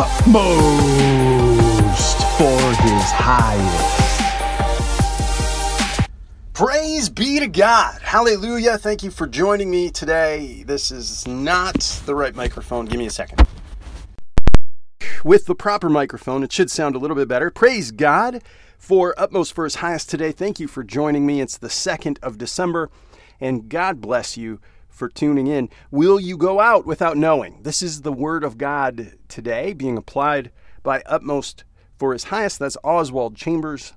utmost for his highest. Praise be to God. Hallelujah. Thank you for joining me today. This is not the right microphone. Give me a second. With the proper microphone, it should sound a little bit better. Praise God for Utmost for His Highest today. Thank you for joining me. It's the 2nd of December, and God bless you for tuning in. Will you go out without knowing? This is the Word of God today being applied by Utmost for His Highest. That's Oswald Chambers.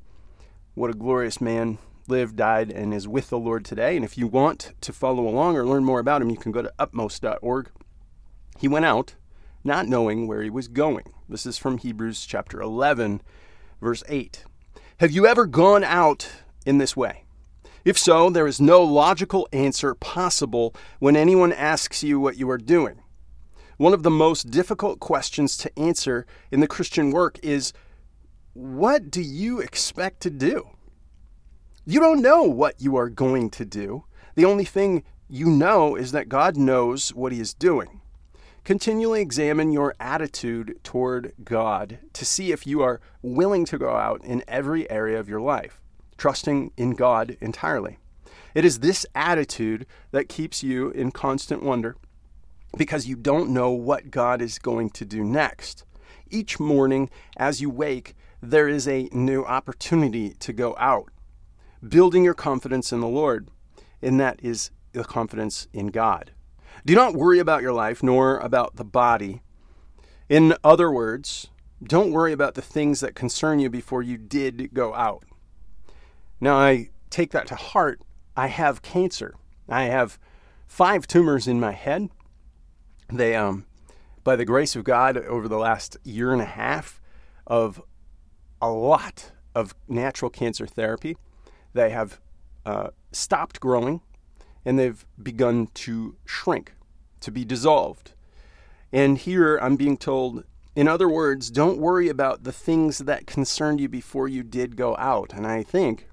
What a glorious man lived, died, and is with the Lord today. And if you want to follow along or learn more about him, you can go to utmost.org. He went out not knowing where he was going. This is from Hebrews chapter 11, verse 8. Have you ever gone out in this way? If so, there is no logical answer possible when anyone asks you what you are doing. One of the most difficult questions to answer in the Christian work is what do you expect to do? You don't know what you are going to do. The only thing you know is that God knows what He is doing. Continually examine your attitude toward God to see if you are willing to go out in every area of your life, trusting in God entirely. It is this attitude that keeps you in constant wonder because you don't know what God is going to do next. Each morning, as you wake, there is a new opportunity to go out building your confidence in the Lord, and that is the confidence in God. Do not worry about your life nor about the body. In other words, don't worry about the things that concern you before you did go out. Now, I take that to heart. I have cancer. I have five tumors in my head. They, um, by the grace of God, over the last year and a half of a lot of natural cancer therapy, they have uh, stopped growing and they've begun to shrink, to be dissolved. And here I'm being told, in other words, don't worry about the things that concerned you before you did go out. And I think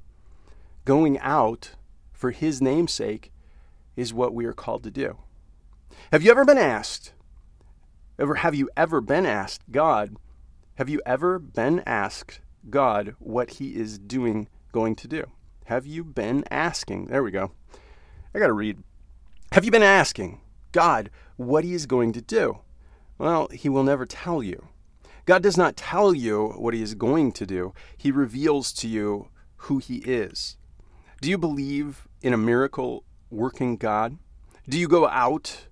going out for His namesake is what we are called to do. Have you ever been asked, ever have you ever been asked, God, have you ever been asked God what He is doing, going to do? Have you been asking? There we go. I got to read. Have you been asking God what He is going to do? Well, He will never tell you. God does not tell you what He is going to do, He reveals to you who He is. Do you believe in a miracle working God? Do you go out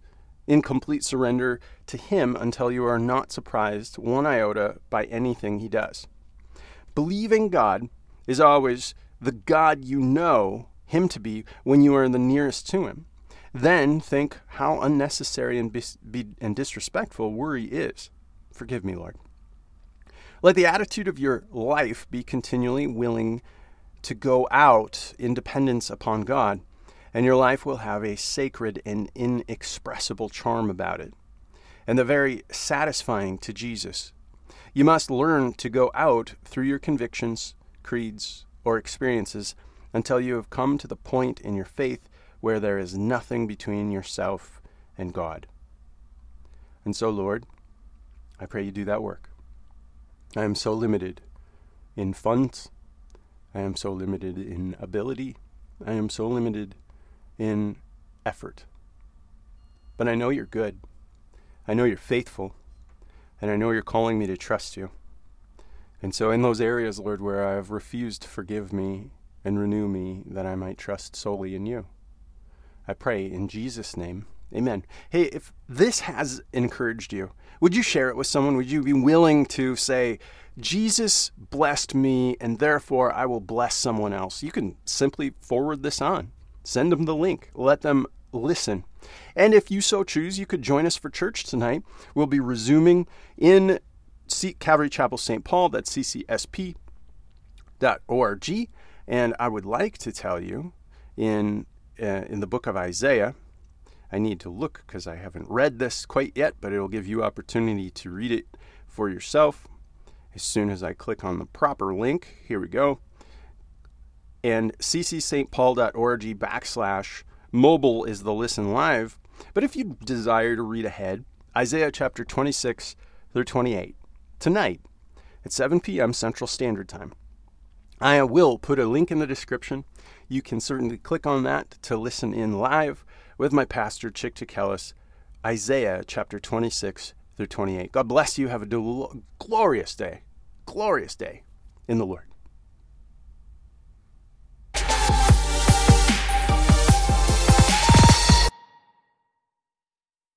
in complete surrender to Him until you are not surprised one iota by anything He does? Believing God is always the God you know him to be when you are the nearest to him. Then think how unnecessary and, be, and disrespectful worry is. Forgive me, Lord. Let the attitude of your life be continually willing to go out in dependence upon God, and your life will have a sacred and inexpressible charm about it, and the very satisfying to Jesus. You must learn to go out through your convictions, creeds, or experiences until you have come to the point in your faith where there is nothing between yourself and God. And so, Lord, I pray you do that work. I am so limited in funds. I am so limited in ability. I am so limited in effort. But I know you're good. I know you're faithful. And I know you're calling me to trust you. And so, in those areas, Lord, where I have refused to forgive me and renew me, that I might trust solely in you. I pray in Jesus' name. Amen. Hey, if this has encouraged you, would you share it with someone? Would you be willing to say, Jesus blessed me, and therefore I will bless someone else? You can simply forward this on. Send them the link. Let them listen. And if you so choose, you could join us for church tonight. We'll be resuming in Calvary Chapel St. Paul, that's ccsp.org. And I would like to tell you in, uh, in the book of Isaiah, I need to look because I haven't read this quite yet, but it'll give you opportunity to read it for yourself as soon as I click on the proper link. Here we go. And ccstpaul.org backslash mobile is the listen live. But if you desire to read ahead, Isaiah chapter 26 through 28 tonight at 7 p.m. Central Standard Time. I will put a link in the description. You can certainly click on that to listen in live with my pastor, Chick Tikellis, Isaiah chapter 26 through 28. God bless you. Have a glorious day. Glorious day in the Lord.